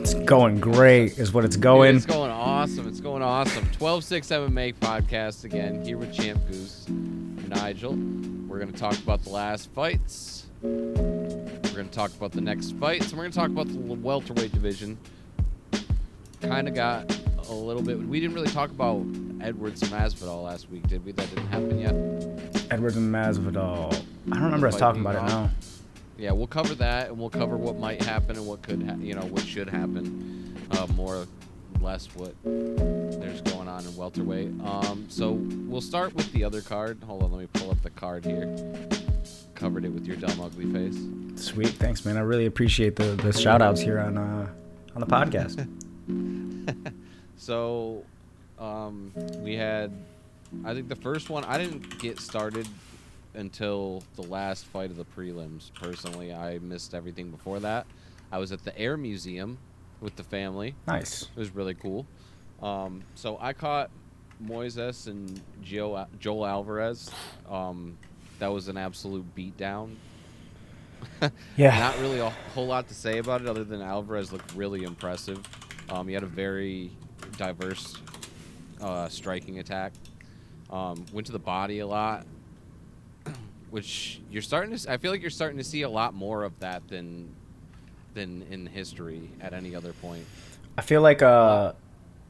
It's going great, is what it's going. Dude, it's going awesome. It's going awesome. 12 6 MMA podcast again, here with Champ Goose, and Nigel. We're going to talk about the last fights. We're going to talk about the next fights, and we're going to talk about the welterweight division. Kind of got a little bit. We didn't really talk about Edwards and Masvidal last week, did we? That didn't happen yet. Edwards and Masvidal. I don't remember us talking about it off. now. Yeah, we'll cover that, and we'll cover what might happen and what could, ha- you know, what should happen. Uh, more, less what there's going on in welterweight. Um, so we'll start with the other card. Hold on, let me pull up the card here. Covered it with your dumb ugly face. Sweet, thanks, man. I really appreciate the the shout outs here on uh on the podcast. So, um, we had, I think the first one I didn't get started until the last fight of the prelims. Personally, I missed everything before that. I was at the Air Museum with the family. nice. It was really cool. Um, so I caught Moises and Joe, Joel Alvarez. Um, that was an absolute beatdown. Yeah. Not really a whole lot to say about it other than Alvarez looked really impressive. Um, he had a very diverse uh, striking attack. Um, went to the body a lot, which you're starting to. I feel like you're starting to see a lot more of that than than in history at any other point. I feel like uh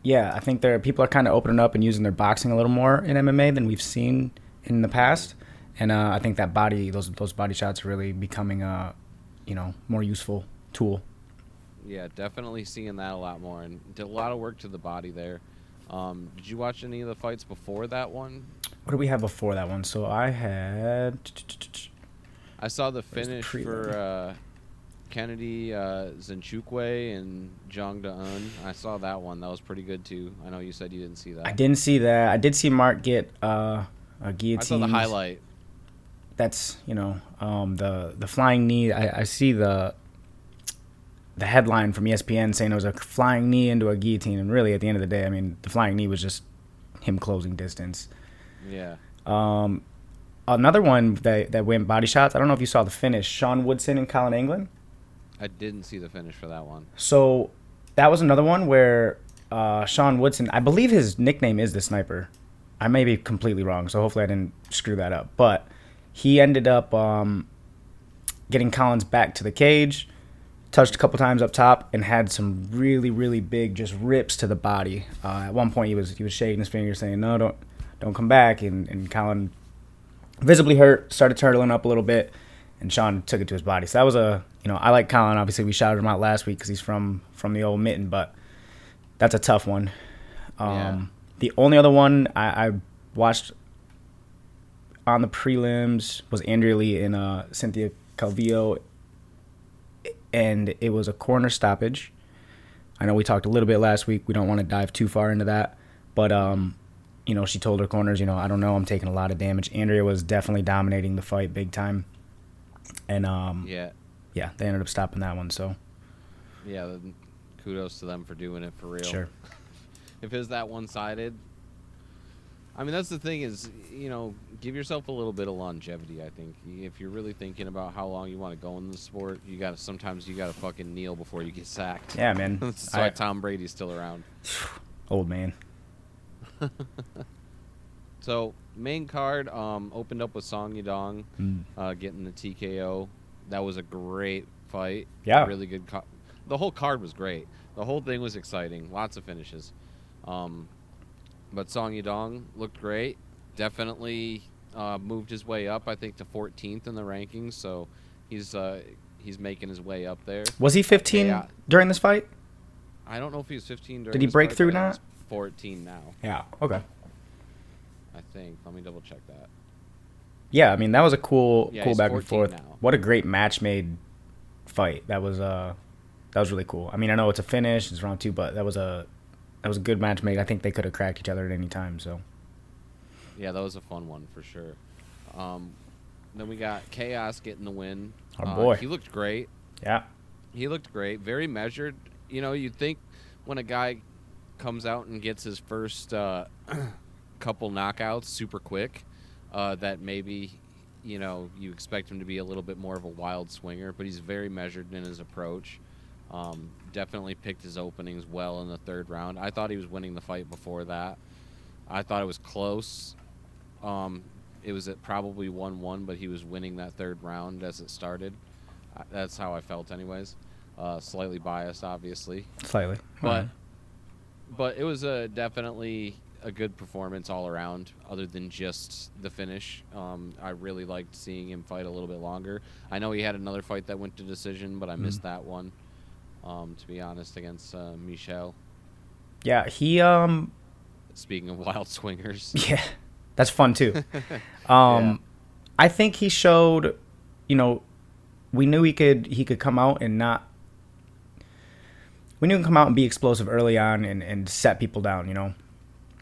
yeah, I think there are, people are kind of opening up and using their boxing a little more in MMA than we've seen in the past. And uh, I think that body those those body shots are really becoming a you know, more useful tool. Yeah, definitely seeing that a lot more, and did a lot of work to the body there. Um, did you watch any of the fights before that one? What do we have before that one? So I had I saw the Where's the finish for uh, Kennedy uh, Nzechukwu and Jong Da-un. I saw that one. That was pretty good too. I know you said you didn't see that. I didn't see that. I did see Mark get uh, a guillotine. I saw the highlight. That's you know um, the the flying knee. I, I see the the headline from ESPN saying it was a flying knee into a guillotine, and really at the end of the day, I mean the flying knee was just him closing distance. Yeah. Um, another one that that went body shots. I don't know if you saw the finish. Sean Woodson and Colin Anglin. I didn't see the finish for that one. So that was another one where uh, Sean Woodson, I believe his nickname is the sniper. I may be completely wrong, so hopefully I didn't screw that up. But he ended up um, getting Collins back to the cage, touched a couple times up top, and had some really, really big just rips to the body. Uh, at one point, he was he was shaking his finger, saying, "No, don't don't come back." And and Colin, visibly hurt, started turtling up a little bit, and Sean took it to his body. So that was a you know I like Colin. Obviously, we shouted him out last week because he's from from the old mitten, but that's a tough one. Um, Yeah. The only other one I, I watched on the prelims was Andrea Lee and uh, Cynthia Calvillo, and it was a corner stoppage. I know we talked a little bit last week. We don't want to dive too far into that, but um, you know, she told her corners, you know, I don't know, I'm taking a lot of damage. Andrea was definitely dominating the fight big time, and um, Yeah. yeah, they ended up stopping that one. So Yeah. Kudos to them for doing it for real. sure, if it's that one-sided i mean that's the thing is you know give yourself a little bit of longevity i think if you're really thinking about how long you want to go in the sport you gotta sometimes you gotta fucking kneel before you get sacked yeah, man, that's why I- tom brady's still around old man. so main card um opened up with song yadong Mm. uh getting the tko that was a great fight Yeah. really good co- the whole card was great the whole thing was exciting lots of finishes um but Song Yadong looked great. Definitely uh, moved his way up, I think, to 14th in the rankings. So he's uh, he's making his way up there. Was he 15 Yeah. during this fight? I don't know if he was 15 during Did he break fight, through but now? He's 14 now, Yeah. Okay. I think. Let me double check that. Yeah, I mean that was a cool, Yeah, cool back and forth. now. What a great match made fight. That was uh, that was really cool. I mean, I know it's a finish, it's round two, but that was a that was a good match made. I think they could have cracked each other at any time. So Yeah, that was a fun one for sure. Um, then we got Khaos getting the win. Our Uh, boy. He looked great. yeah, He looked great, very measured. You know, you'd think when a guy comes out and gets his first uh, couple knockouts super quick, uh, that maybe you know you expect him to be a little bit more of a wild swinger, but he's very measured in his approach. Um, definitely picked his openings well in the third round. I thought he was winning the fight before that. I thought it was close. Um, it was at probably one one, but he was winning that third round as it started. That's how I felt, anyways. Uh, slightly biased, obviously, Slightly. but but it was a definitely a good performance all around. Other than just the finish, um, I really liked seeing him fight a little bit longer. I know he had another fight that went to decision, but I missed that one. Um, to be honest, against uh, Michel. yeah, he um Speaking of wild swingers, Yeah, that's fun too. Um, Yeah. I think he showed, you know, we knew he could he could come out and not. We knew he could come out and be explosive early on and, and set people down. You know,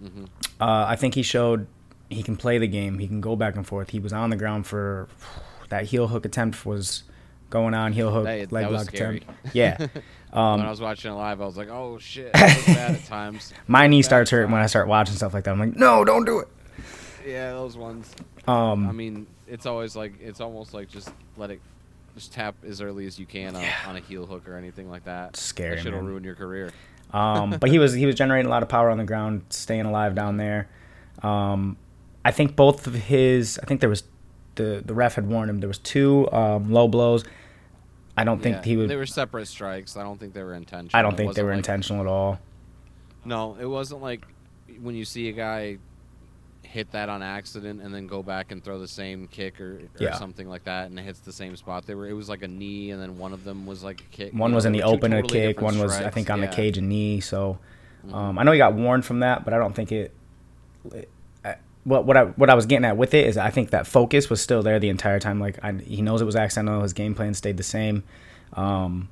Mhm. uh, I think he showed he can play the game. He can go back and forth. He was on the ground for that heel hook attempt was going on heel hook That- leg that lock scary. attempt. Yeah, when um, I was watching it live, I was like, "Oh shit!" Bad at times. my knee starts hurting when I start watching stuff like that. I'm like, no, don't do it. Yeah, those ones. Um, I mean, it's always like it's almost like just let it, just tap as early as you can on, on a heel hook or anything like that. Scary, That shit'll man. ruin your career. Um, but he was he was generating a lot of power on the ground, staying alive down there. Um, I think both of his I think there was the the ref had warned him there was two um, low blows. I don't think Yeah, he would. They were separate strikes. I don't think they were intentional. I don't think they were like- intentional at all. No, it wasn't like when you see a guy hit that on accident and then go back and throw the same kick or, or Yeah. something like that and it hits the same spot. They were it was like a knee and then one of them was like a kick. One was in the were two open a totally kick. One was I think on Yeah. the cage and knee. So Mhm. um, I know he got warned from that, but I don't think it. it I, what what I what I was getting at with it is I think that focus was still there the entire time. Like I, he knows it was accidental. His game plan stayed the same. Um,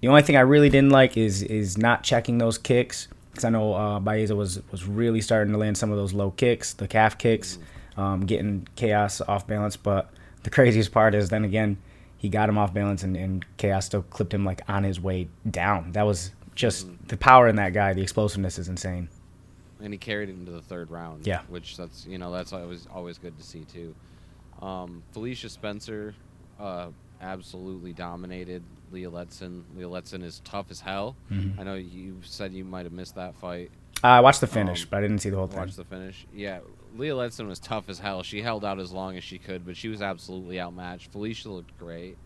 the only thing I really didn't like is is not checking those kicks because I know uh, Baeza was was really starting to land some of those low kicks, the calf kicks, um, getting Khaos off balance. But the craziest part is then again he got him off balance and, and Khaos still clipped him like on his way down. That was just the power in that guy. The explosiveness is insane. and he carried it into the third round. Yeah. which that's you know that's always always good to see too. Um, Felicia Spencer, uh, absolutely dominated Leah Letson. Leah Letson is tough as hell. Mhm. I know you said you might have missed that fight. I watched the finish, Um, but I didn't see the whole thing. Watch the finish. Yeah, Leah Letson was tough as hell. She held out as long as she could, but she was absolutely outmatched. Felicia looked great.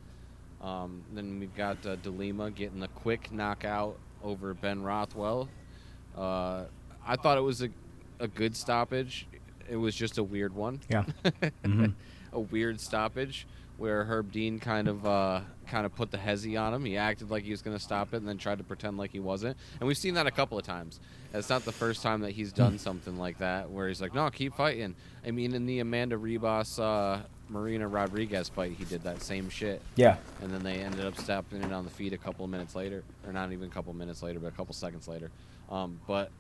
Um, then we've got uh, de Lima getting the quick knockout over Ben Rothwell. Uh, I thought it was a, a good stoppage. It was just a weird one. Yeah. Mhm. a weird stoppage where Herb Dean kind of uh, kind of put the hezzy on him. He acted like he was going to stop it and then tried to pretend like he wasn't. And we've seen that a couple of times. It's not the first time that he's done something like that where he's like, "No, keep fighting." I mean, in the Amanda Ribas uh, Marina Rodriguez fight, he did that same shit. Yeah. And then they ended up stepping it on the feet a couple of minutes later, or not even a couple of minutes later, but a couple seconds later. Um, but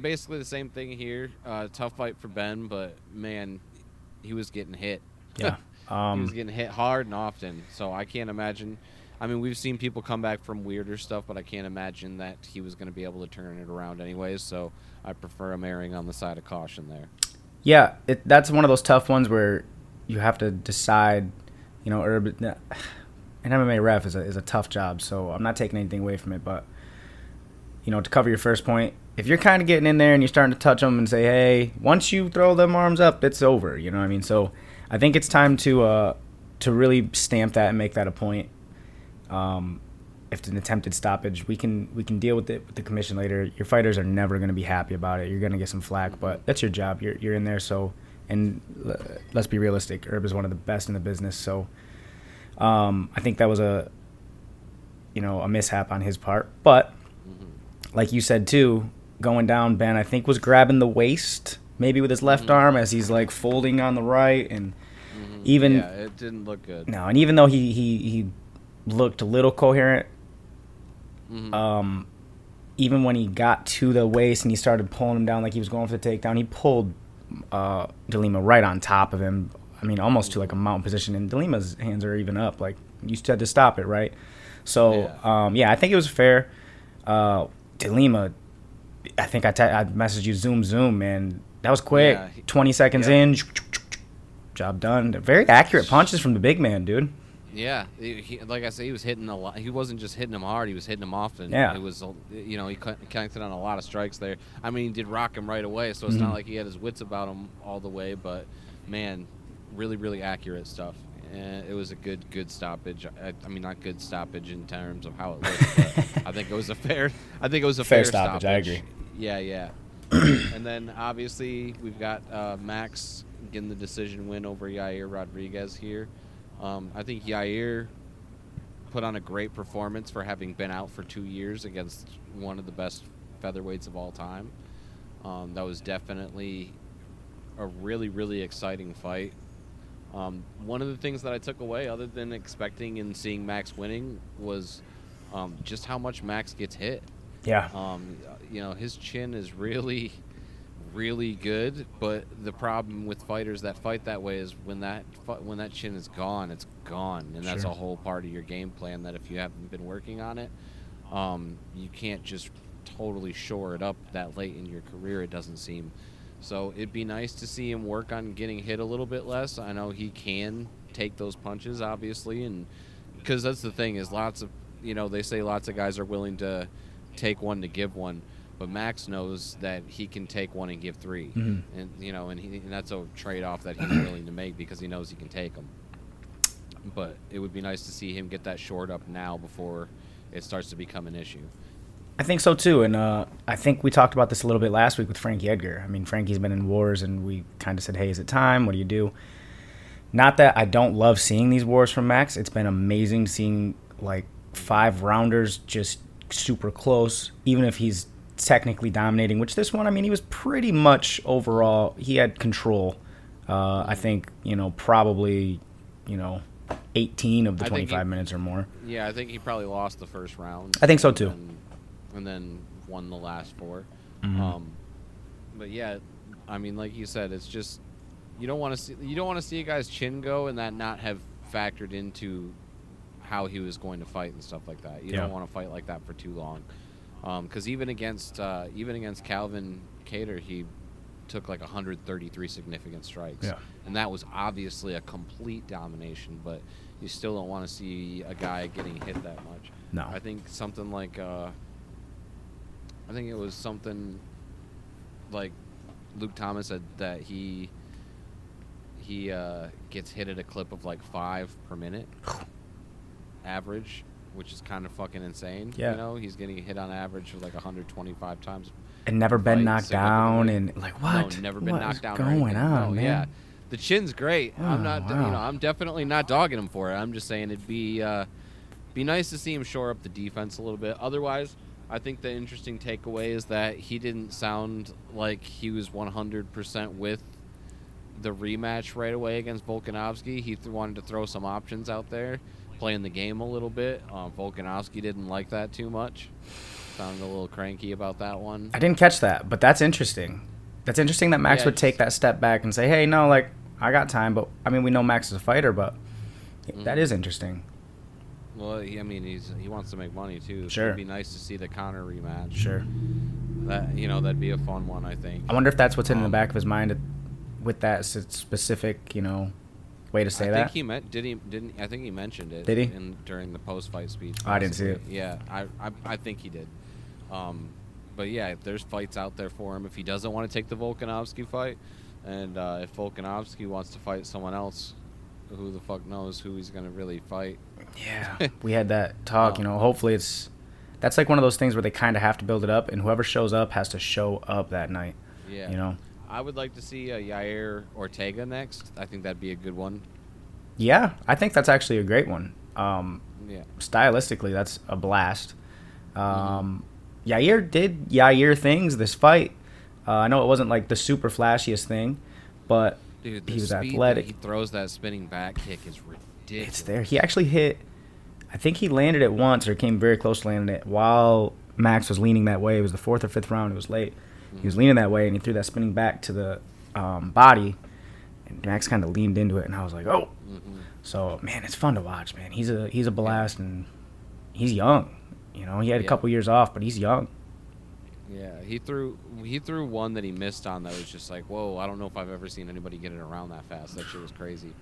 basically the same thing here. Uh, tough fight for Ben, but man, he was getting hit. Yeah. he Um, was getting hit hard and often. So I can't imagine. I mean, we've seen people come back from weirder stuff, but I can't imagine that he was going to be able to turn it around anyways. So I prefer him erring on the side of caution there. Yeah, it, that's one of those tough ones where you have to decide. You know, Herb, an MMA ref is a is a tough job. So I'm not taking anything away from it, but you know, to cover your first point, if you're kind of getting in there and you're starting to touch them and say, "Hey," once you throw them arms up, it's over. You know what I mean? So I think it's time to uh to really stamp that and make that a point. Um, if it's an attempted stoppage, we can we can deal with it with the commission later. Your fighters are never going to be happy about it. You're going to get some flack, but that's your job. You're you're in there, so and l- let's be realistic. Herb is one of the best in the business, so um, I think that was a you know a mishap on his part. But like you said too, going down, Ben I think was grabbing the waist maybe with his left arm as he's like folding on the right and even yeah, it didn't look good. no, and even though he he he looked a little coherent, Mhm. um, even when he got to the waist and he started pulling him down like he was going for the takedown, he pulled uh, de Lima right on top of him. I mean, almost to like a mountain position, and de Lima's hands are even up. Like you had to stop it, right? So Yeah. um, yeah, I think it was fair. Uh, de Lima, I think I te- I messaged you zoom zoom, man. That was quick. Yeah, he- Twenty seconds yeah. in, job done. Very accurate punches from the big man, dude. Yeah, he, like I said, he was hitting a lot. He wasn't just hitting them hard; he was hitting them often. Yeah. it was. You know, he con- connected on a lot of strikes there. I mean, he did rock him right away, so it's Mhm. not like he had his wits about him all the way. But man, really, really accurate stuff. And it was a good, good stoppage. I, I mean, not good stoppage in terms of how it looked. but I think it was a fair. I think it was a Fair fair, stoppage, I agree. Yeah, yeah. and then obviously we've got uh, Max getting the decision win over Yair Rodriguez here. Um, I think Yair put on a great performance for having been out for two years against one of the best featherweights of all time. Um, that was definitely a really, really exciting fight. Um, one of the things that I took away, other than expecting and seeing Max winning, was um, just how much Max gets hit. Yeah. Um, you know, his chin is really, really good. But the problem with fighters that fight that way is when that when that chin is gone, it's gone, and that's Sure. a whole part of your game plan. That if you haven't been working on it, um, you can't just totally shore it up that late in your career. It doesn't seem. So it'd be nice to see him work on getting hit a little bit less. I know he can take those punches, obviously, and because that's the thing is lots of you know they say lots of guys are willing to take one to give one, but Max knows that he can take one and give 3 Mhm. and you know, and, he, and that's a trade off that he's willing to make because he knows he can take them. But it would be nice to see him get that short up now before it starts to become an issue. I think so too, and uh, I think we talked about this a little bit last week with Frankie Edgar. I mean, Frankie's been in wars, and we kind of said, "Hey, is it time? What do you do?" Not that I don't love seeing these wars from Max. It's been amazing seeing like five rounders just super close, even if he's technically dominating. Which this one, I mean, he was pretty much overall. He had control. Uh, I think you know probably you know 18 of the I think he- 25 minutes or more. Yeah, I think he probably lost the first round. I think so, too. And, and then won the last 4 Mhm. Um, but yeah, I mean, like you said, it's just you don't want to see you don't want to see a guy's chin go and that not have factored into how he was going to fight and stuff like that. You Yeah. don't want to fight like that for too long, because even against uh, even against Calvin Kattar, he took like 133 significant strikes, Yeah. and that was obviously a complete domination. But you still don't want to see a guy getting hit that much. No. I think something like uh, I think it was something like Luke Thomas said that he he uh, gets hit at a clip of like five per minute average, which is kind of fucking insane. Yeah. you know, he's getting hit on average of like 125 times. and never been fight knocked down and like what? No, never been What knocked down. Going on, No, man. Yeah, the chin's great. Oh, I'm not, you know, I'm definitely not dogging him for it. I'm just saying it'd be uh, be nice to see him shore up the defense a little bit. Otherwise, I think the interesting takeaway is that he didn't sound like he was 100% with the rematch right away against Volkanovski. He th- wanted to throw some options out there, playing the game a little bit. Um, Volkanovski didn't like that too much. Sounded a little cranky about that one. I didn't catch that, but that's interesting. That's interesting that Max Yeah, would take that step back and say, "Hey, no, like I got time." But I mean, we know Max is a fighter, but that Mhm. is interesting. Well, he, I mean, he's he wants to make money too. Sure. it'd be nice to see the Conor rematch. Sure. That you know, that'd be a fun one. I think. I wonder if that's what's in the Um, back of his mind with that specific, you know, way to say I that. think he meant did he didn't I think he mentioned it Did he? in during the post fight speech. Oh, I didn't see it. Yeah, I, I I think he did. Um, but yeah, if there's fights out there for him, if he doesn't want to take the Volkanovski fight, and uh, if Volkanovski wants to fight someone else, who the fuck knows who he's gonna really fight? yeah, we had that talk. You Um, know, hopefully it's that's like one of those things where they kind of have to build it up, and whoever shows up has to show up that night. Yeah. You know. I would like to see uh, Yair Ortega next. I think that'd be a good one. Yeah, I think that's actually a great one. Um, Yeah. stylistically, that's a blast. Um, Yair did Yair things this fight. Uh, I know it wasn't like the super flashiest thing, but Dude, the he was athletic. he throws that spinning back kick is ridiculous. It's there. He actually hit. I think he landed it once or came very close to landing it while Max was leaning that way. It was the fourth or fifth round. It was late. He was leaning that way and he threw that spinning back to the um, body, and Max kind of leaned into it, and I was like, oh. Mhm. So man, it's fun to watch, man. He's a he's a blast, and he's young. You know, he had a Yeah. couple years off, but he's young. Yeah, he threw he threw one that he missed on that was just like, whoa! I don't know if I've ever seen anybody get it around that fast. That shit was crazy.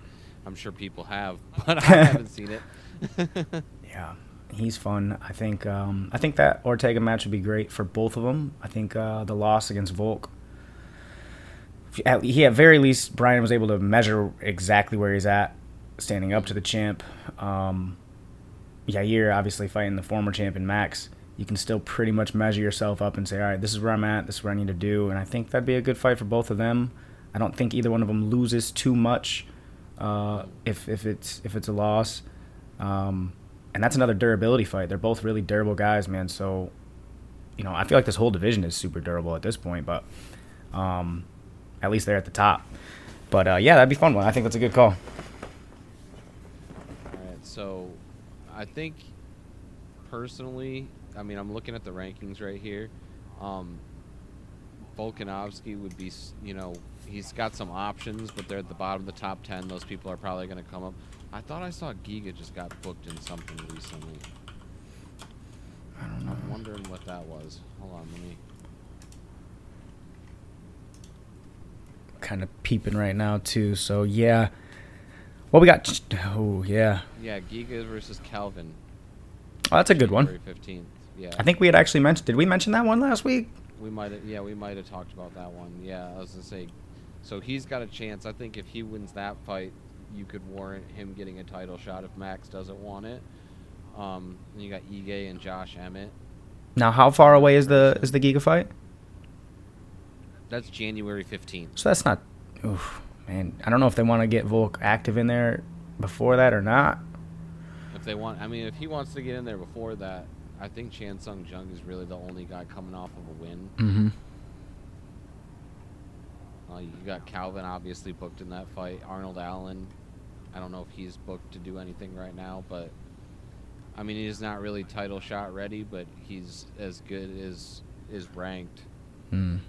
I'm sure people have, but I haven't seen it. Yeah, he's fun. I think um, I think that Ortega match would be great for both of them. I think uh, the loss against Volk. At, he at very least Brian was able to measure exactly where he's at, standing up to the champ. Um, Yair obviously fighting the former champion Max. You can still pretty much measure yourself up and say, all right, this is where I'm at. This is what I need to do. And I think that'd be a good fight for both of them. I don't think either one of them loses too much uh, if if it's if it's a loss. Um, and that's another durability fight. They're both really durable guys, man. So, you know, I feel like this whole division is super durable at this point, but um, at least they're at the top. But uh, yeah, that'd be fun one. I think that's a good call. All right, so I think personally, I mean, I'm looking at the rankings right here. Um, Volkanovski would be, you know, he's got some options, but they're at the bottom of the top 10. Those people are probably going to come up. I thought I saw Giga just got booked in something recently. I don't know. I'm wondering what that was. Hold on, let me. Kind of peeping right now too. So yeah. Well, we got. Oh yeah. Yeah, Giga versus Calvin. Oh, that's a good one. January 15th. Yeah. I think we had actually mentioned. Did we mention that one last week? We might have, yeah, we might have talked about that one. Yeah, I was gonna say, so he's got a chance. I think if he wins that fight, you could warrant him getting a title shot if Max doesn't want it. Um, and you got Ige and Josh Emmett. Now, how far away is the is the Giga fight? That's January fifteenth. So that's not. Oof, man. I don't know if they want to get Volk active in there before that or not. If they want, I mean, if he wants to get in there before that, I think Chan Sung Jung is really the only guy coming off of a win. Mm-hmm. Uh, you got Calvin obviously booked in that fight. Arnold Allen, I don't know if he's booked to do anything right now, but I mean he's not really title shot ready, but he's as good as is ranked. Mm.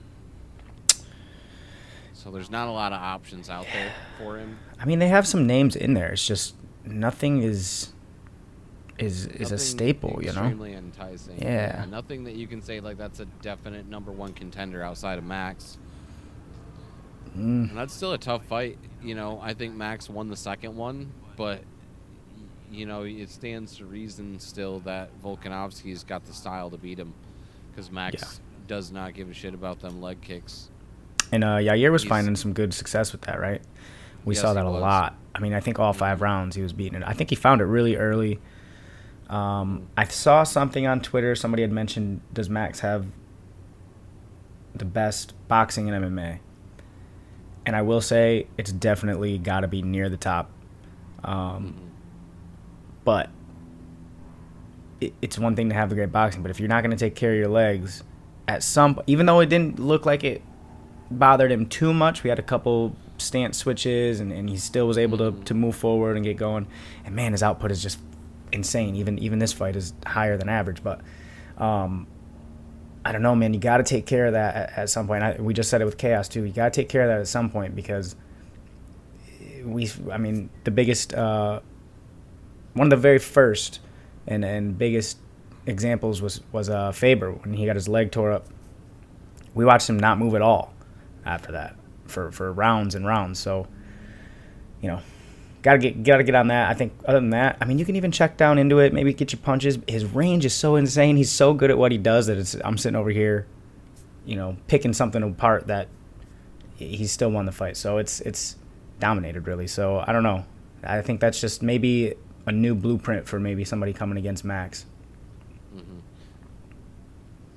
So there's not a lot of options out there for him. I mean, they have some names in there. It's just nothing is is is a staple, you know. Extremely enticing. Yeah. Nothing that you can say like that's a definite number one contender outside of Max. Mm. And that's still a tough fight. You know, I think Max won the second one, but you know, it stands to reason still that Volkanovski's got the style to beat him because Max Yeah. does not give a shit about them leg kicks. And uh, Yair was He's- finding some good success with that, right? We Yes, saw that a was. lot. I mean, I think all five rounds he was beating it. I think he found it really early. Um, I saw something on Twitter. Somebody had mentioned, "Does Max have the best boxing in MMA?" And I will say, it's definitely got to be near the top. Um, but it, it's one thing to have the great boxing, but if you're not going to take care of your legs, at some, even though it didn't look like it bothered him too much. We had a couple stance switches, and, and he still was able to, to move forward and get going. And man, his output is just insane. Even even this fight is higher than average. But um, I don't know, man. You got to take care of that at, at some point. I, we just said it with Khaos too. You got to take care of that at some point because we. I mean, the biggest, uh, one of the very first and and biggest examples was was uh, Faber when he got his leg tore up. We watched him not move at all after that for for rounds and rounds. So, you know, gotta get gotta get on that. I think other than that, I mean, you can even check down into it. Maybe get your punches. His range is so insane. He's so good at what he does that it's, I'm sitting over here, you know, picking something apart that he still won the fight. So it's it's dominated really. So I don't know. I think that's just maybe a new blueprint for maybe somebody coming against Max. Mm-hmm.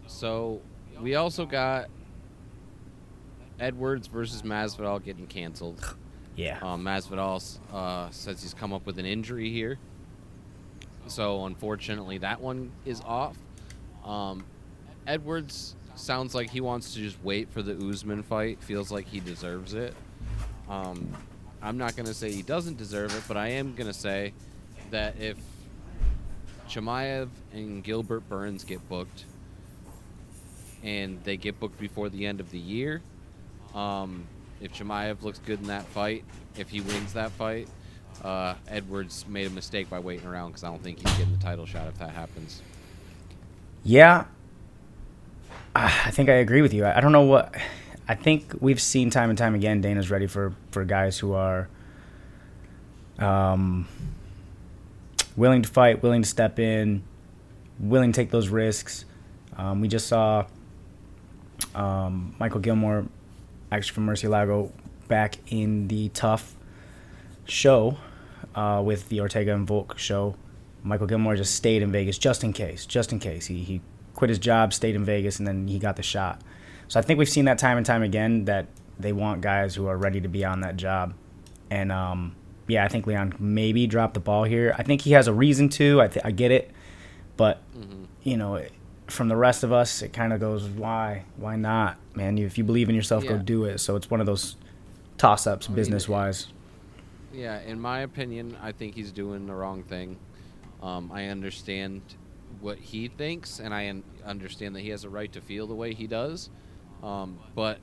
So we also got Edwards versus Masvidal getting canceled. Yeah. Um, Masvidal uh, says he's come up with an injury here, so unfortunately that one is off. Um, Edwards sounds like he wants to just wait for the Usman fight. Feels like he deserves it. Um, I'm not gonna say he doesn't deserve it, but I am gonna say that if Chimaev and Gilbert Burns get booked, and they get booked before the end of the year, um, if Chimaev looks good in that fight, if he wins that fight, uh, Edwards made a mistake by waiting around because I don't think he's getting the title shot if that happens. Yeah, Ah, I think I agree with you. I I don't know what. I think we've seen time and time again. Dana's ready for for guys who are Um, willing to fight, willing to step in, willing to take those risks. Um, we just saw um, Michael Gilmore, actually from Mercy Lago back in the tough show uh, with the Ortega and Volk show. Michael Gilmore just stayed in Vegas just in case, just in case. He, he quit his job, stayed in Vegas, and then he got the shot. So I think we've seen that time and time again that they want guys who are ready to be on that job. And um, yeah, I think Leon maybe dropped the ball here. I think he has a reason to. I, th- I get it, but mm-hmm. you know, from the rest of us, it kind of goes, why, why not, man? if you believe in yourself, yeah. go do it. So it's one of those toss-ups, business wise. Yeah, in my opinion, I think he's doing the wrong thing. Um, I understand what he thinks, and I understand that he has a right to feel the way he does. Um, but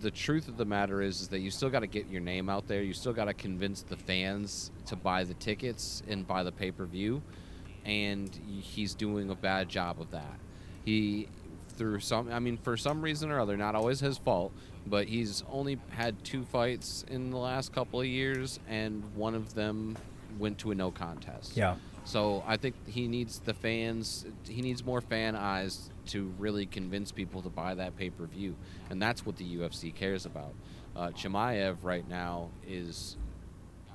the truth of the matter is, is that you still got to get your name out there. You still got to convince the fans to buy the tickets and buy the pay per view. And he's doing a bad job of that. He, through some, I mean, for some reason or other, not always his fault, but he's only had two fights in the last couple of years, and one of them went to a no contest. Yeah. So I think he needs the fans. He needs more fan eyes to really convince people to buy that pay per view, and that's what the UFC cares about. Uh, Chimaev right now is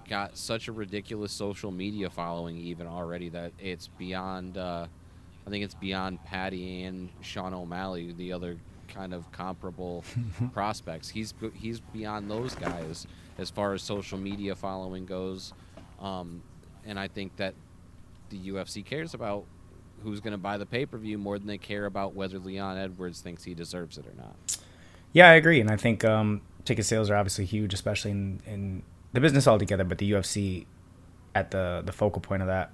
got such a ridiculous social media following even already that it's beyond. Uh, I think it's beyond Patty and Sean O'Malley, the other kind of comparable prospects. He's he's beyond those guys as far as social media following goes, um, and I think that the UFC cares about who's going to buy the pay per view more than they care about whether Leon Edwards thinks he deserves it or not. Yeah, I agree, and I think um, ticket sales are obviously huge, especially in, in the business altogether. But the UFC at the the focal point of that,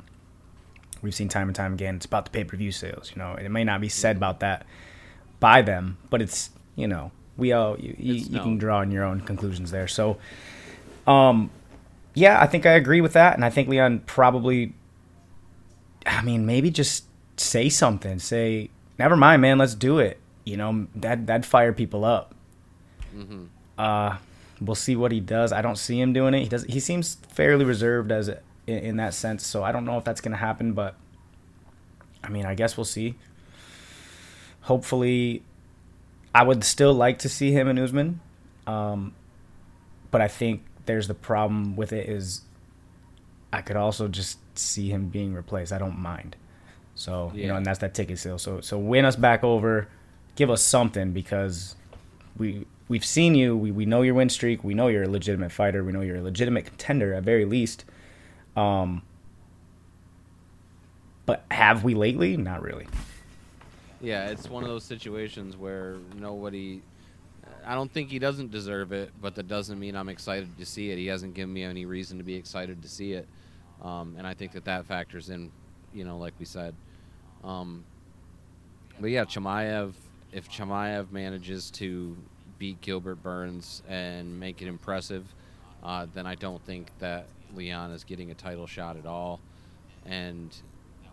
we've seen time and time again. It's about the pay per view sales. You know, it may not be said about that by them, but it's you know we all you, you, you can draw on your own conclusions there. So, um, yeah, I think I agree with that, and I think Leon probably. I mean, maybe just say something. Say, never mind, man. Let's do it. You know that that fire people up. Mm-hmm. Uh, we'll see what he does. I don't see him doing it. He does. He seems fairly reserved as in, in that sense. So I don't know if that's gonna happen. But I mean, I guess we'll see. Hopefully, I would still like to see him and Usman. Um, but I think there's the problem with it is I could also just see him being replaced. I don't mind. So yeah. you know, and that's that ticket sale. So so win us back over, give us something because we we've seen you. We we know your win streak. We know you're a legitimate fighter. We know you're a legitimate contender at very least. Um, but have we lately? Not really. Yeah, it's one of those situations where nobody. I don't think he doesn't deserve it, but that doesn't mean I'm excited to see it. He hasn't given me any reason to be excited to see it, um, and I think that that factors in you know, like we said. Um, but yeah, Chimaev, if Chimaev manages to beat Gilbert Burns and make it impressive, uh, then I don't think that Leon is getting a title shot at all, and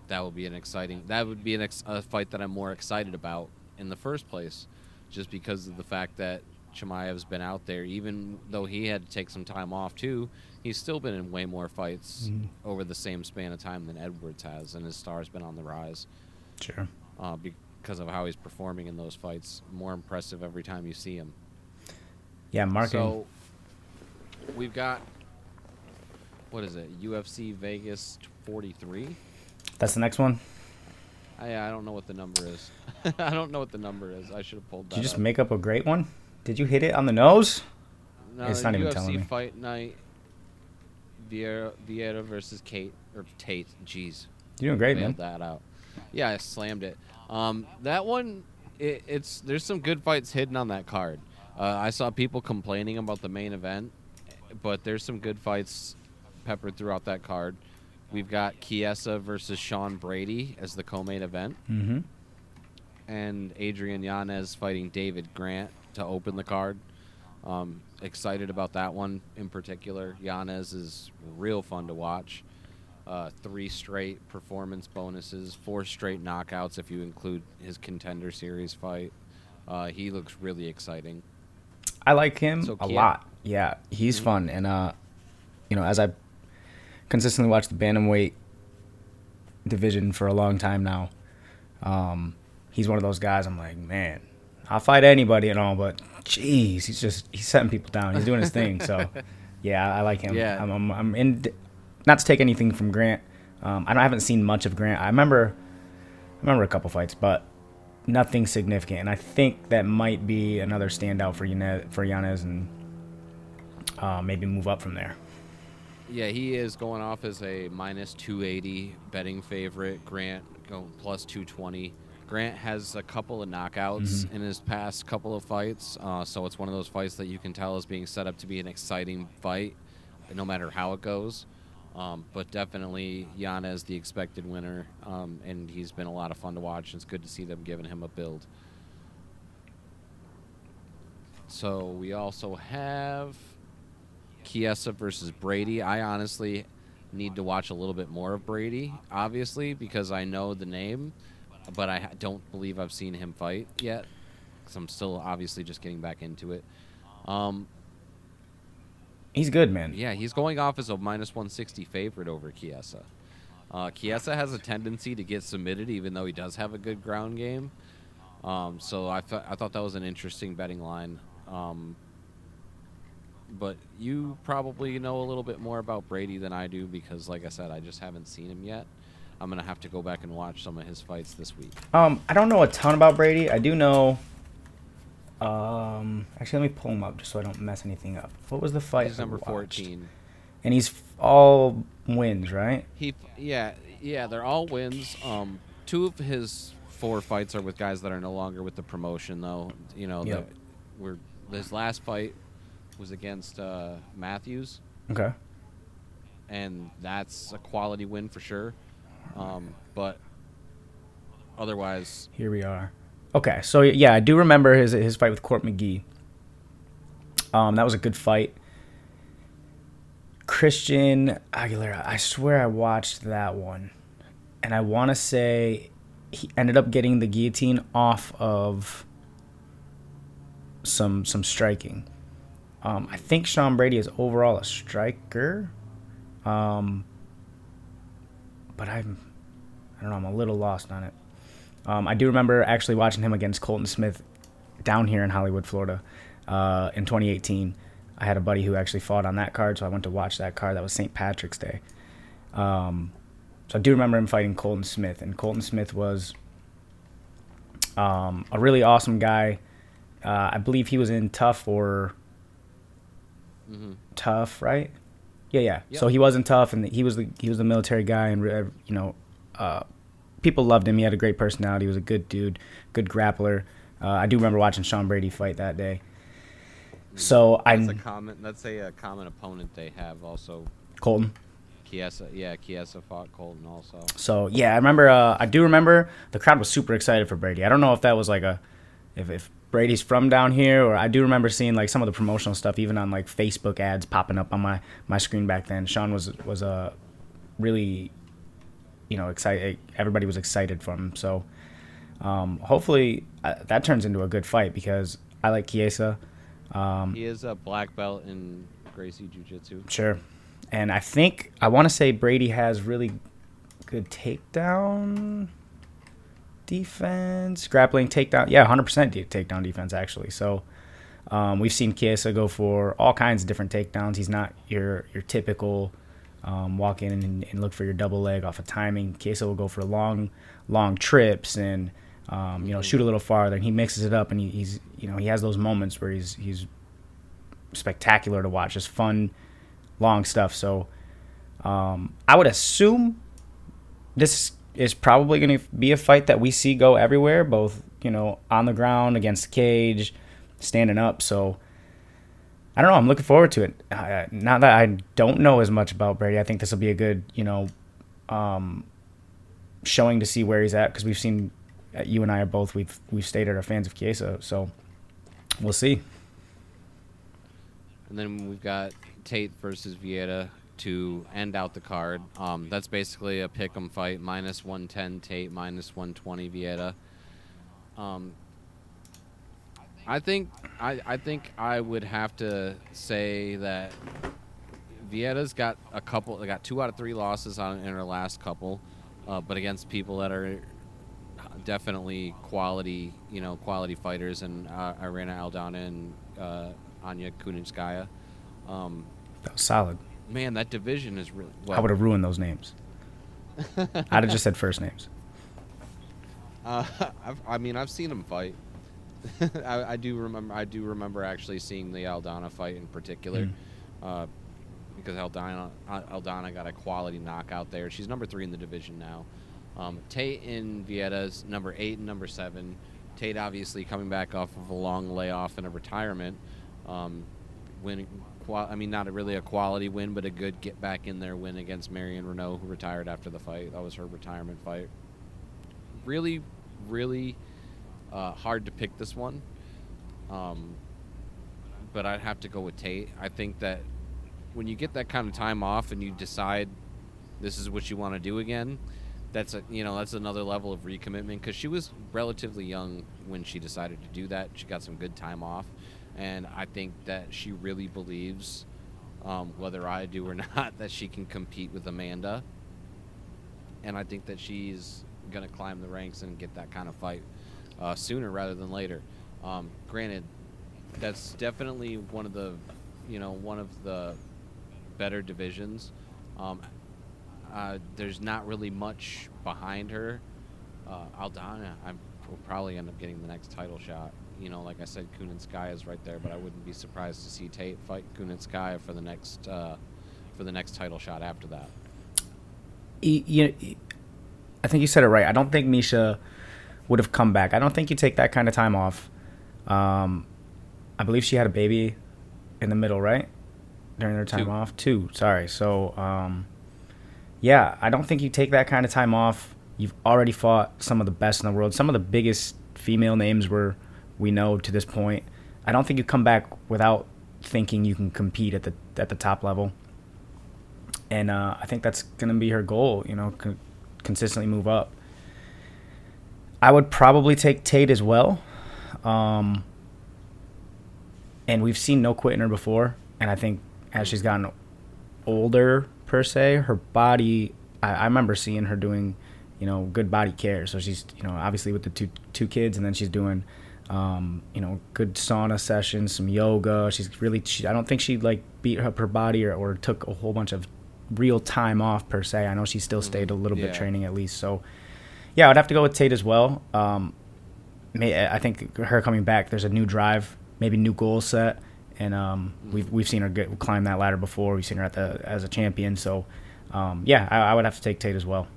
that would be an exciting. That would be an ex- a fight that I'm more excited about in the first place, just because of the fact that Chimaev's been out there, even though he had to take some time off too he's still been in way more fights mm-hmm. over the same span of time than Edwards has, and his star's been on the rise. Sure. Uh, because of how he's performing in those fights, more impressive every time you see him. Yeah, marking. So we've got what is it? UFC Vegas 43. That's the next one. I I don't know what the number is. I don't know what the number is. I should have pulled that. Did you just up. make up a great one? Did you hit it on the nose? No, it's not UFC even telling me. Fight Night Vieira, Vieira versus Kate or Tate. Jeez, you're doing great, man. That out. Yeah, I slammed it. Um, that one, it, it's there's some good fights hidden on that card. Uh, I saw people complaining about the main event, but there's some good fights peppered throughout that card. We've got Chiesa versus Sean Brady as the co-main event, mm-hmm. and Adrian Yanez fighting David Grant to open the card. Um, excited about that one in particular. Yanez is real fun to watch. Uh, three straight performance bonuses, four straight knockouts if you include his contender series fight. Uh, he looks really exciting. I like him so a lot. Yeah, he's mm-hmm. fun, and uh, you know, as I consistently watched the bantamweight division for a long time now. Um, he's one of those guys. I'm like, man, I'll fight anybody and all, but jeez, he's just he's setting people down. He's doing his thing. So, yeah, I like him. Yeah. I'm, I'm, I'm in. Not to take anything from Grant. Um, I, don't, I haven't seen much of Grant. I remember, I remember a couple fights, but nothing significant. And I think that might be another standout for Yanez, for Yanez and uh, maybe move up from there. Yeah, he is going off as a minus 280 betting favorite. Grant go plus 220. Grant has a couple of knockouts Mhm. in his past couple of fights, uh, so it's one of those fights that you can tell is being set up to be an exciting fight, no matter how it goes. Um, but definitely Yanez the expected winner, um, and he's been a lot of fun to watch. It's good to see them giving him a build. So we also have Chiesa versus Brady. I honestly need to watch a little bit more of Brady, obviously, because I know the name, but I don't believe I've seen him fight yet. Because I'm still obviously just getting back into it. Um, He's good, man. yeah, he's going off as a minus 160 favorite over Chiesa. Uh, Chiesa has a tendency to get submitted, even though he does have a good ground game. Um, so I, th- I thought that was an interesting betting line. Um, but you probably know a little bit more about Brady than I do because, like I said, I just haven't seen him yet. I'm gonna have to go back and watch some of his fights this week. Um, I don't know a ton about Brady. I do know. Um, actually, let me pull him up just so I don't mess anything up. What was the fight? He's number? 14. and he's f- all wins, right? He, yeah, yeah, they're all wins. Um, two of his four fights are with guys that are no longer with the promotion, though. You know, Yep. that we're his last fight was against uh, Matthews, Okay. and that's a quality win for sure. Um, but otherwise, Here we are. Okay, so yeah, I do remember his his fight with Court McGee. Um, that was a good fight. Christian Aguilera, I swear I watched that one, and I want to say he ended up getting the guillotine off of some some striking. Um, I think Sean Brady is overall a striker, um, but I'm I don't know. I'm a little lost on it. Um, I do remember actually watching him against Colton Smith down here in Hollywood, Florida, uh, in 2018. I had a buddy who actually fought on that card, so I went to watch that card. That was St. Patrick's Day. Um, so I do remember him fighting Colton Smith, and Colton Smith was um, a really awesome guy. Uh, I believe he was in Tough or mhm. Tough, right? Yeah, yeah. Yep. So he wasn't tough, and he was the he was the military guy, and you know, uh, people loved him. He had a great personality. He was a good dude, good grappler. Uh, I do remember watching Sean Brady fight that day. So I. that's a common. That's a, uh common opponent they have. Also, Colton. Chiesa. Yeah, Chiesa fought Colton also. So yeah, I remember. Uh, I do remember the crowd was super excited for Brady. I don't know if that was like a, if, if Brady's from down here, or I do remember seeing like some of the promotional stuff even on like Facebook ads popping up on my my screen back then. Sean was was a uh, really, you know, excited. Everybody was excited for him. So um, hopefully uh, that turns into a good fight because I like Chiesa. Um, He is a black belt in Gracie Jiu Jitsu. Sure. And I think I want to say Brady has really good takedown defense, grappling takedown. Yeah, 100% de- takedown defense actually. So um, we've seen Chiesa go for all kinds of different takedowns. He's not your your typical um, walk in and, and look for your double leg off of timing. Chiesa will go for long long trips and um, you know shoot a little farther. And he mixes it up and he, he's you know he has those moments where he's he's spectacular to watch. Just fun, long stuff. So um, I would assume this is probably going to be a fight that we see go everywhere, both you know on the ground against the cage, standing up. So I don't know. I'm looking forward to it. Uh, now that I don't know as much about Brady, I think this will be a good you know um, showing to see where he's at because we've seen. Uh, you and I are both we've we've stated our fans of Chiesa, so we'll see. And then we've got Tate versus Vieira to end out the card. Um, that's basically a pick 'em fight. Minus 110 Tate, minus 120 Vieira. Um, I think I, I think I would have to say that Vieira's got a couple. They got two out of three losses on in her last couple, uh, but against people that are definitely quality, you know, quality fighters, and uh, Irina Aldana and uh, Anya Kunitskaya. Um, That was solid. man, that division is really. Well, I would have ruined those names. I'd have just said first names. Uh, I've, I mean, I've seen them fight. I, I do remember. I do remember actually seeing the Aldana fight in particular, Mm. uh, because Aldana Aldana got a quality knockout there. She's number three in the division now. Um, Tate and Vieira's number eight and number seven. Tate obviously coming back off of a long layoff and a retirement. Um, winning, qual- I mean, not a, really a quality win, but a good get back in there win against Marion Reneau, who retired after the fight. That was her retirement fight really, really uh, hard to pick this one. Um, but I'd have to go with Tate. I think that when you get that kind of time off and you decide this is what you want to do again, that's a you know that's another level of recommitment because she was relatively young when she decided to do that. She got some good time off, and I think that she really believes, um, whether I do or not, that she can compete with Amanda and I think that she's to climb the ranks and get that kind of fight uh, sooner rather than later. Um, granted, that's definitely one of the, you know, one of the better divisions. Um, uh, there's not really much behind her. Uh, Aldana, I will probably end up getting the next title shot. You know, like I said, Kunitskaya is right there, but I wouldn't be surprised to see Tate fight Kunitskaya for the next uh, for the next title shot after that. Y- you, I think you said it right. I don't think Miesha would have come back. I don't think you take that kind of time off. Um, I believe she had a baby in the middle, right? During her time Two. off. Two. Sorry. So, um, yeah, I don't think you take that kind of time off. You've already fought some of the best in the world. Some of the biggest female names were we know to this point. I don't think you come back without thinking you can compete at the at the top level and uh, I think that's gonna be her goal. You know, con- consistently move up. I would probably take Tate as well, um, and we've seen no quit in her before. And I think as she's gotten older, per se, her body. I, I remember seeing her doing, you know, good body care. So she's, you know, obviously with the two two kids, and then she's doing. Um, you know, good sauna sessions, some yoga. She's really. She, I don't think she like beat up her body or, or took a whole bunch of real time off per se. I know she still stayed a little Yeah. bit training at least. So, yeah, I'd have to go with Tate as well. Um, may, I think her coming back, there's a new drive, maybe new goal set, and um, we've we've seen her get climb that ladder before. We've seen her at the as a champion. So, um, yeah, I, I would have to take Tate as well.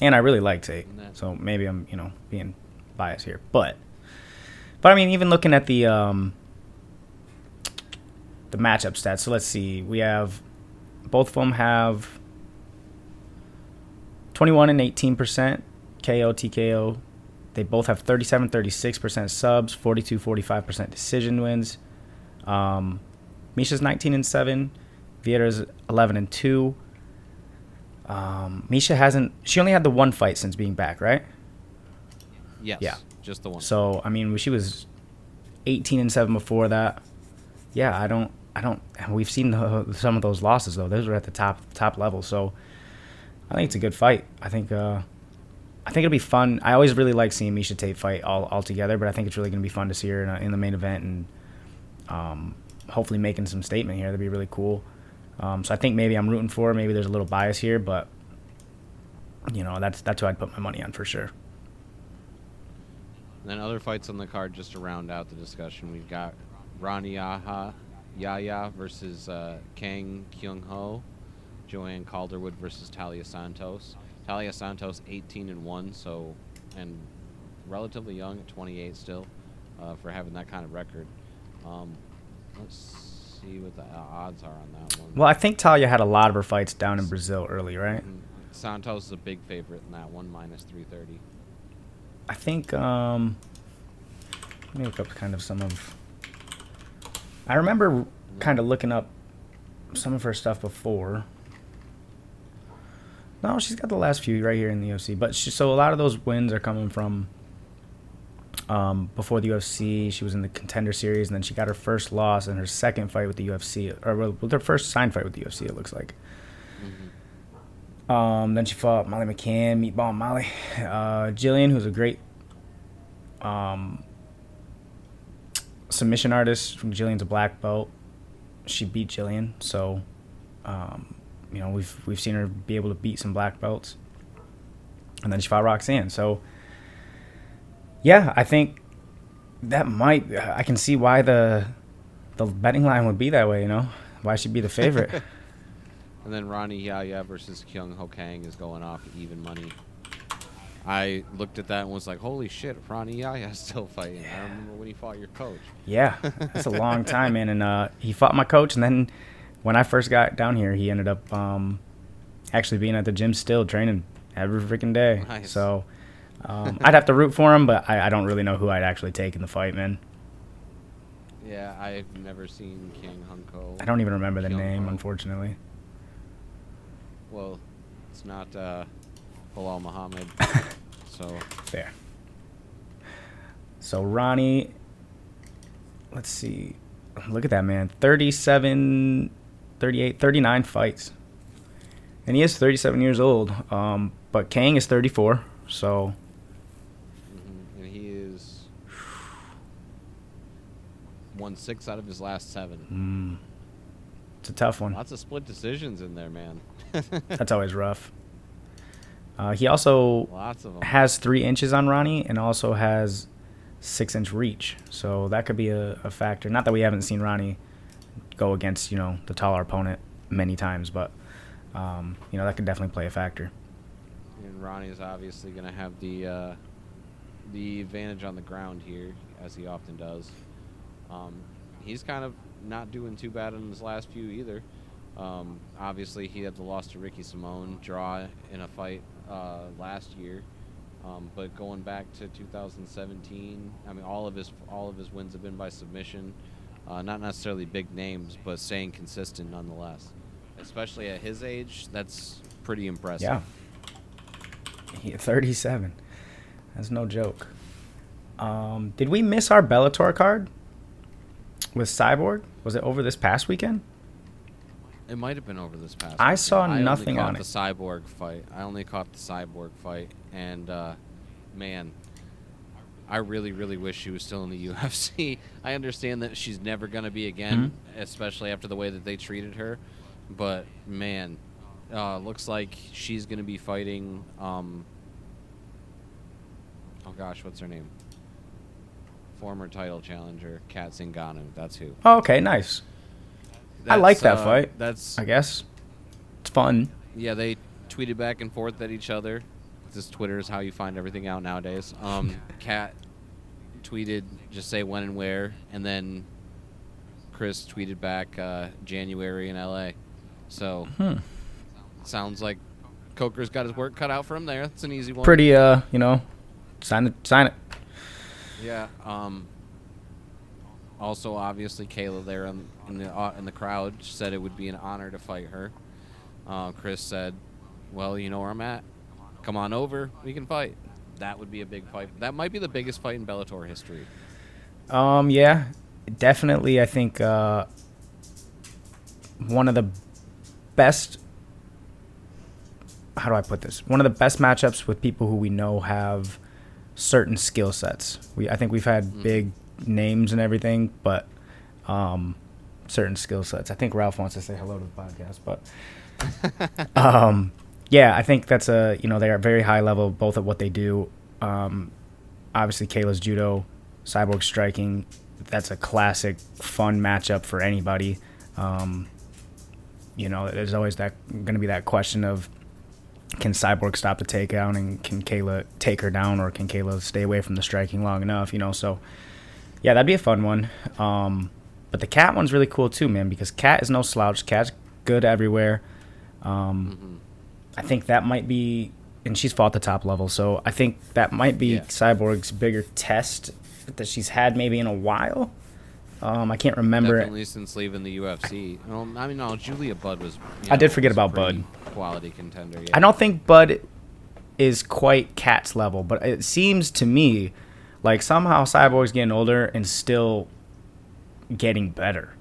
And I really like Tate, so maybe I'm you know being biased here, but but I mean even looking at the um, the matchup stats. So let's see. We have both of them have 21 and 18% KO TKO. They both have 37 36% subs, 42 45% decision wins. Um, Miesha's 19 and 7, Vieira's 11 and 2. Um, Misha hasn't she only had the one fight since being back, right? Yes. Yeah. Just the one. So I mean, she was 18 and seven before that. Yeah, I don't, I don't. We've seen the, some of those losses though; those were at the top top level. So I think it's a good fight. I think, uh, I think it'll be fun. I always really like seeing Miesha Tate fight all all together, but I think it's really going to be fun to see her in, a, in the main event and um, hopefully making some statement here. That'd be really cool. Um, so I think maybe I'm rooting for her. Maybe there's a little bias here, but you know that's that's who I'd put my money on for sure. And then other fights on the card just to round out the discussion. We've got Rani Yahya, Yahya versus uh, Kang Kyung Ho, Joanne Calderwood versus Taila Santos. Taila Santos 18 and 1, so and relatively young at 28 still uh, for having that kind of record. Um, let's see what the uh, odds are on that one. Well, I think Taila had a lot of her fights down in Brazil early, right? Mm, Santos is a big favorite in that one, minus 330. I think. Um, let me look up kind of some of. I remember kind of looking up some of her stuff before. No, she's got the last few right here in the UFC, but she, so a lot of those wins are coming from Um, before the UFC, she was in the Contender Series, and then she got her first loss in her second fight with the UFC, or with her first signed fight with the UFC. It looks like. Um, then she fought Molly McCann, Meatball Molly, uh, Jillian, who's a great um, submission artist. From Jillian's a black belt. She beat Jillian, so um, you know we've we've seen her be able to beat some black belts. And then she fought Roxanne. So yeah, I think that might. I can see why the the betting line would be that way. You know, why she'd be the favorite. And then Rani Yahya versus Kyung Ho Kang is going off even money. I looked at that and was like, "Holy shit, Rani Yahya's still fighting." I remember when he fought your coach. Yeah, that's a long time, man. And uh, he fought my coach, and then when I first got down here, he ended up um, actually being at the gym still training every freaking day. Nice. So um, I'd have to root for him, but I, I don't really know who I'd actually take in the fight, man. Yeah, I've never seen Kang Hunko. I don't even remember the Kyung name, Ho. unfortunately. Well, it's not uh, Belal Muhammad. so Fair. So Rani, let's see. Look at that man. 37, 38, 39 fights. And he is 37 years old. Um, but Kang is 34. So mhm, and he is won six out of his last seven. mm, it's a tough one. Lots of split decisions in there, man. That's always rough. Uh, he also Lots of them. has three inches on Rani and also has six inch reach. So that could be a, a factor. Not that we haven't seen Rani go against, you know, the taller opponent many times, but um, you know, that could definitely play a factor. And Rani is obviously going to have the uh, the advantage on the ground here, as he often does. Um, he's kind of not doing too bad in his last few either. Um, obviously, he had the loss to Ricky Simón, draw in a fight uh, last year. Um, but going back to 2017, I mean, all of his all of his wins have been by submission. Uh, not necessarily big names, but staying consistent nonetheless. Especially at his age, that's pretty impressive. Yeah. He, 37. That's no joke. Um, did we miss our Bellator card with Cyborg? Was it over this past weekend? It might have been over this past. I weekend. saw only nothing caught on the it. cyborg fight. I only caught the cyborg fight, and uh, man, I really, really wish she was still in the UFC. I understand that she's never gonna be again, Mm-hmm. especially after the way that they treated her. But man, uh, looks like she's gonna be fighting. Um, oh gosh, what's her name? Former title challenger Cat Zingano. That's who. Oh, okay, nice. I like that uh, fight. That's I guess it's fun. yeah, they tweeted back and forth at each other. This Twitter is how you find everything out nowadays. Um, Cat tweeted just say when and where, and then Chris tweeted back uh, January in LA. So Hmm. sounds like Coker's got his work cut out for him there. It's an easy one. Pretty, uh, you know, sign it, sign it. Yeah. Um, also, obviously, Kayla there in, in the uh, in the crowd said it would be an honor to fight her. Uh, Chris said, "Well, you know where I'm at. Come on over. We can fight." That would be a big fight. That might be the biggest fight in Bellator history. Um, yeah, definitely. I think uh, one of the best. How do I put this? One of the best matchups with people who we know have certain skill sets. We I think we've had Mhm. big names and everything, but um, certain skill sets. I think Ralph wants to say hello to the podcast, but um, yeah, I think that's a you know they are very high level both at what they do. Um, obviously, Kayla's judo, cyborg striking. That's a classic, fun matchup for anybody. Um, you know, there's always that going to be that question of can Cyborg stop the takedown and can Kayla take her down or can Kayla stay away from the striking long enough? You know, so yeah, that'd be a fun one. Um, but the cat one's really cool too, man, because cat is no slouch. Cat's good everywhere. Um, hmm I think that might be, and she's fought the top level, so I think that might be Yeah. Cyborg's bigger test that she's had maybe in a while. Um, I can't remember. Definitely since leaving the UFC. Um, I mean, no, Julia Budd was. you I did forget about Budd. Quality contender. Yeah. I don't think Budd is quite Cat's level, but it seems to me Like somehow Cyborg's getting older and still getting better.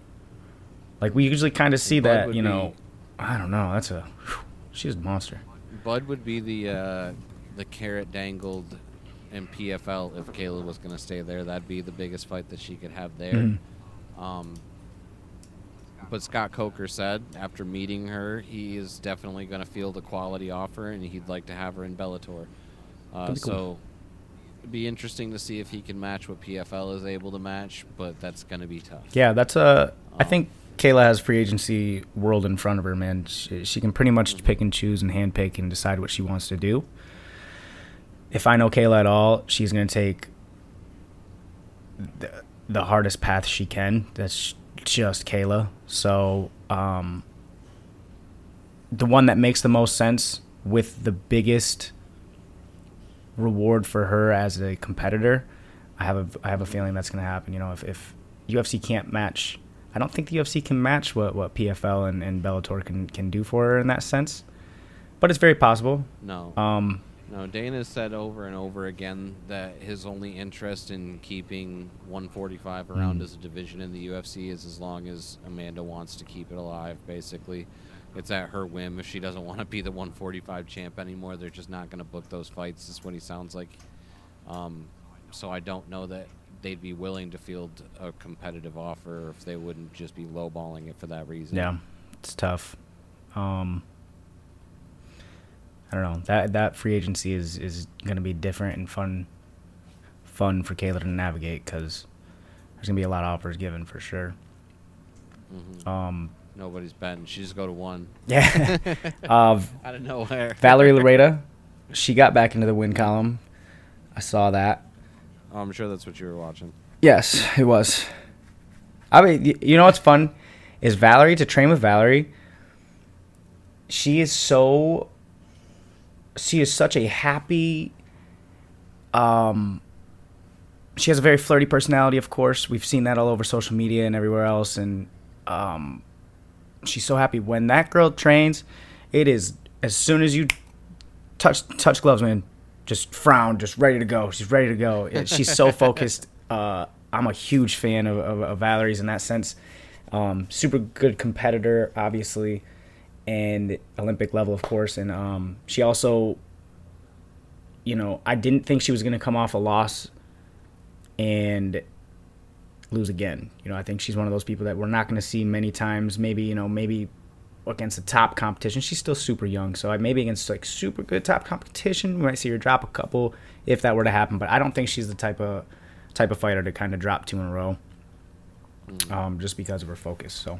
Like we usually kind of see Bud that, you know. be- I don't know. That's a whew, she's a monster. Bud would be the uh, the carrot dangled in PFL if Kayla was going to stay there. That'd be the biggest fight that she could have there. Mhm. Um, but Scott Coker said after meeting her, he is definitely going to feel the quality offer, and he'd like to have her in Bellator. Uh, That'd cool. so it'd be interesting to see if he can match what PFL is able to match, but that's going to be tough. Yeah, that's a. I Um, think Kayla has free agency world in front of her, man. She, she can pretty much pick and choose and handpick and decide what she wants to do. If I know Kayla at all, she's gonna take the, the hardest path she can. That's just Kayla. So, um, the one that makes the most sense with the biggest reward for her as a competitor, I have a I have a feeling that's going to happen. You know, if, if UFC can't match, I don't think the UFC can match what, what PFL and, and Bellator can, can do for her in that sense. But it's very possible. No. Um, No, Dana said over and over again that his only interest in keeping 145 around Mm. as a division in the UFC is as long as Amanda wants to keep it alive, basically. It's at her whim. If she doesn't want to be the 145 champ anymore, they're just not going to book those fights, is what he sounds like. Um, so I don't know that they'd be willing to field a competitive offer if they wouldn't just be lowballing it for that reason. yeah, it's tough. Um, I don't know. That that free agency is, is going to be different and fun fun for Kayla to navigate because there's going to be a lot of offers given for sure. Mhm. Um, Nobody's betting. She just go to one yeah. uh, out of nowhere. Valerie Loureda, she got back into the win column. I saw that. I'm sure that's what you were watching. Yes, it was. I mean, you know what's fun is Valerie to train with Valerie. She is so. She is such a happy. Um. She has a very flirty personality, of course. We've seen that all over social media and everywhere else, and um, she's so happy when that girl trains. It is as soon as you touch touch gloves, man, just frown, just ready to go. She's ready to go. She's so focused. Uh, I'm a huge fan of, of, of Valerie's in that sense. Um, super good competitor, obviously, and Olympic level, of course. And um, she also, you know, I didn't think she was going to come off a loss and lose again. You know, I think she's one of those people that we're not going to see many times. Maybe, you know, maybe against the top competition. She's still super young, so I maybe against like super good top competition, we might see her drop a couple if that were to happen. But I don't think she's the type of type of fighter to kind of drop two in a row, um, just because of her focus. So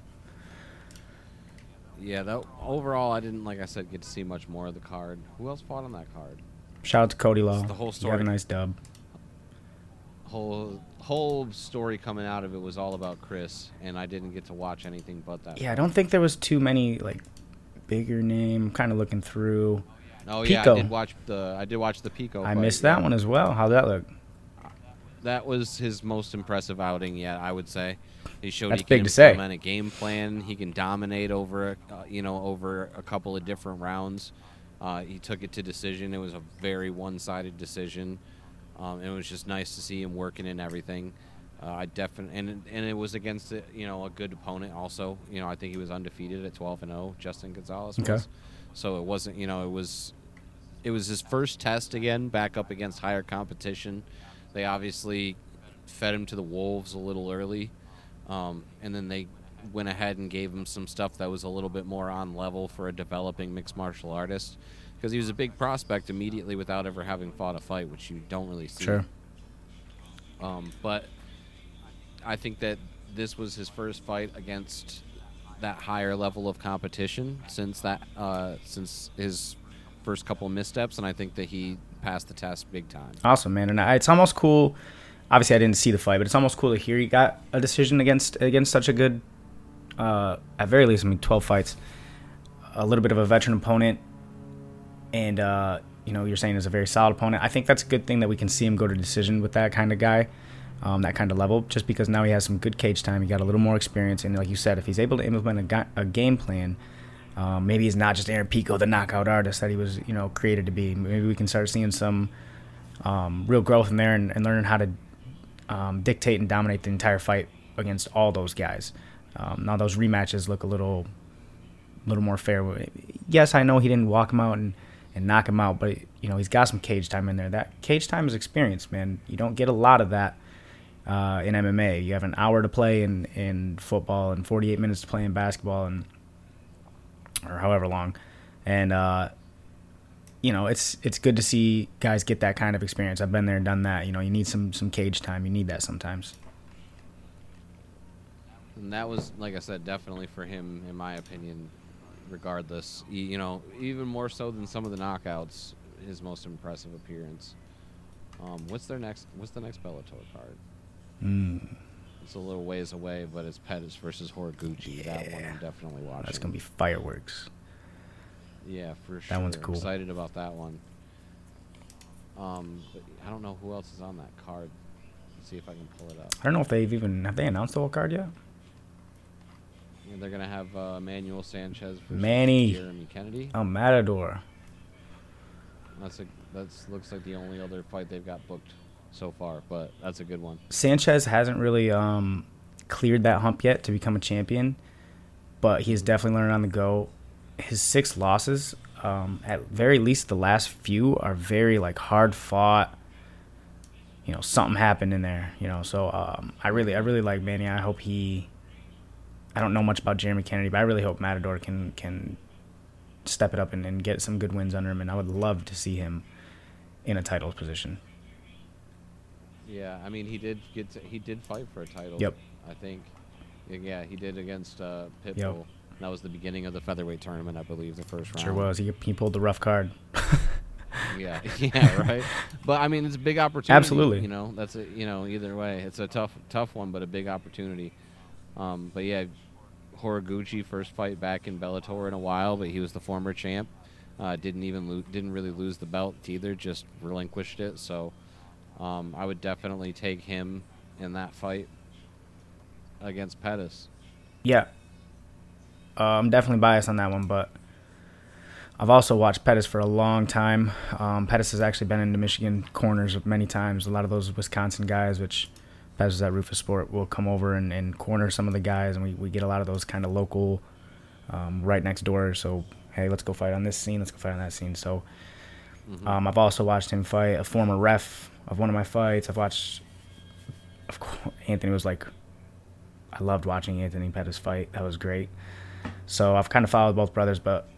Yeah, that overall, I didn't like I said get to see much more of the card. Who else fought on that card? shout out to Cody Law. the whole You have a story. nice dub. Whole whole story coming out of it was all about Chris, and I didn't get to watch anything but that. Yeah, I don't think there was too many like bigger name. Kind of looking through. Oh yeah, Pico. I did watch the I did watch the Pico. I fight, missed yeah. that one as well. How'd that look? That was his most impressive outing yet, I would say. He showed That's he can big to say. implement a game plan. He can dominate over, uh, you know, over a couple of different rounds. Uh, he took it to decision. It was a very one-sided decision. Um, it was just nice to see him working and everything. Uh, I definitely and it- and it was against uh, you know a good opponent also. You know I think he was undefeated at 12 and 0. Justin Gonzales Okay. was. So it wasn't you know it was it was his first test again, back up against higher competition. They obviously fed him to the wolves a little early, um, and then they went ahead and gave him some stuff that was a little bit more on level for a developing mixed martial artist, because he was a big prospect immediately without ever having fought a fight, which you don't really see. Sure. Um, but I think that this was his first fight against that higher level of competition since that uh, since his first couple of missteps, and I think that he passed the test big time. Awesome, man. And I, it's almost cool. Obviously, I didn't see the fight, but it's almost cool to hear he got a decision against against such a good, uh, at very least, I mean, twelve fights. A little bit of a veteran opponent, and uh, you know, you're saying is a very solid opponent. I think that's a good thing that we can see him go to decision with that kind of guy, um, that kind of level. Just because now he has some good cage time, he got a little more experience, and like you said, if he's able to implement a, ga- a game plan. Um, maybe he's not just Aaron Pico, the knockout artist that he was, you know, created to be. Maybe we can start seeing some um, real growth in there and, and learning how to um, dictate and dominate the entire fight against all those guys. Um, now those rematches look a little, little more fair. Yes, I know he didn't walk him out and, and knock him out, but you know he's got some cage time in there. That cage time is experience, man. You don't get a lot of that uh, in MMA. You have an hour to play in in football and 48 minutes to play in basketball and or however long, and uh, you know it's it's good to see guys get that kind of experience. I've been there and done that. You know, you need some some cage time. You need that sometimes. And that was, like I said, definitely for him, in my opinion. Regardless, you, you know, even more so than some of the knockouts, his most impressive appearance. Um, what's their next? What's the next Bellator card? Mm. It's a little ways away, but it's Pettis versus Horiguchi. Yeah. That one I'm definitely watching. That's gonna be fireworks. Yeah, for sure. That one's cool. Excited about that one. Um, but I don't know who else is on that card. Let's see if I can pull it up. I don't know if they've even have they announced the whole card yet. They're gonna have uh, Manuel Sanchez versus Manny. Jeremy Kennedy. Oh, Matador. That's a that's looks like the only other fight they've got booked so far, but that's a good one. Sanchez hasn't really um, cleared that hump yet to become a champion, but he's definitely learning on the go. His six losses, um, at very least the last few, are very like hard fought. You know, something happened in there. You know, so um, I really, I really like Manny. I hope he. I don't know much about Jeremy Kennedy, but I really hope Matador can can step it up and, and get some good wins under him. And I would love to see him in a title position. Yeah, I mean he did get to, he did fight for a title. Yep. I think. Yeah, he did against uh, Pitbull. Yep. That was the beginning of the featherweight tournament, I believe, the first round. Sure was. He, he pulled the rough card. yeah, yeah, right. But I mean, it's a big opportunity. Absolutely. You know, that's a you know either way, it's a tough tough one, but a big opportunity. Um, but yeah, Horiguchi first fight back in Bellator in a while, but he was the former champ. Uh, didn't even lo- didn't really lose the belt either, just relinquished it. So um, I would definitely take him in that fight against Pettis. Yeah. Uh, I'm definitely biased on that one, but I've also watched Pettis for a long time. Um, Pettis has actually been into Michigan corners many times. A lot of those Wisconsin guys, which Pettis at Roufusport, will come over and, and corner some of the guys, and we, we get a lot of those kind of local, um, right next door. So, hey, let's go fight on this scene, let's go fight on that scene. So, Mm-hmm. um, I've also watched him fight a former ref of one of my fights. I've watched, of course, Anthony was like, I loved watching Anthony Pettis fight. That was great. So I've kind of followed both brothers, but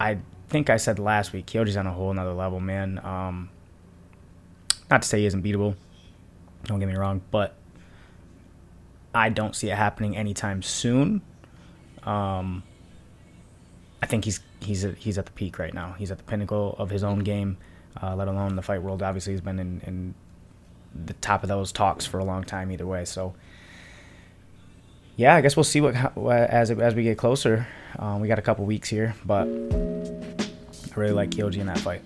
I think I said last week, Kyoji's on a whole nother level, man. Um, not to say he isn't beatable. Don't get me wrong, but I don't see it happening anytime soon. Um, I think he's he's at, he's at the peak right now. He's at the pinnacle of his own game, uh, let alone the fight world. Obviously, he's been in, in the top of those talks for a long time either way. So, yeah, I guess we'll see what as as we get closer. Um, we got a couple weeks here, but I really like Kyoji in that fight.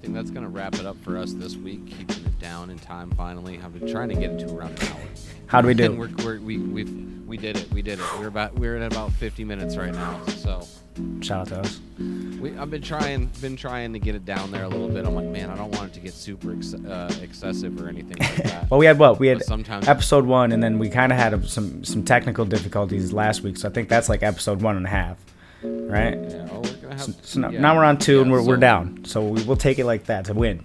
Think that's going to wrap it up for us this week, keeping it down in time finally. I've been trying to get it to around an hour. How do we do? And we're, we're, we we've, we did it. We did it. We're about we're at about 50 minutes right now. So Shout out to us. we, I've been trying been trying to get it down there a little bit. I'm like, man, I don't want it to get super ex- uh, excessive or anything like that. Well, we had what we had But sometimes episode one, and then we kind of had some some technical difficulties last week. So I think that's like episode one and a half, right? Yeah, oh, we're gonna have. So, so now, yeah, now we're on two, and we're, we're down. So we will take it like that to win.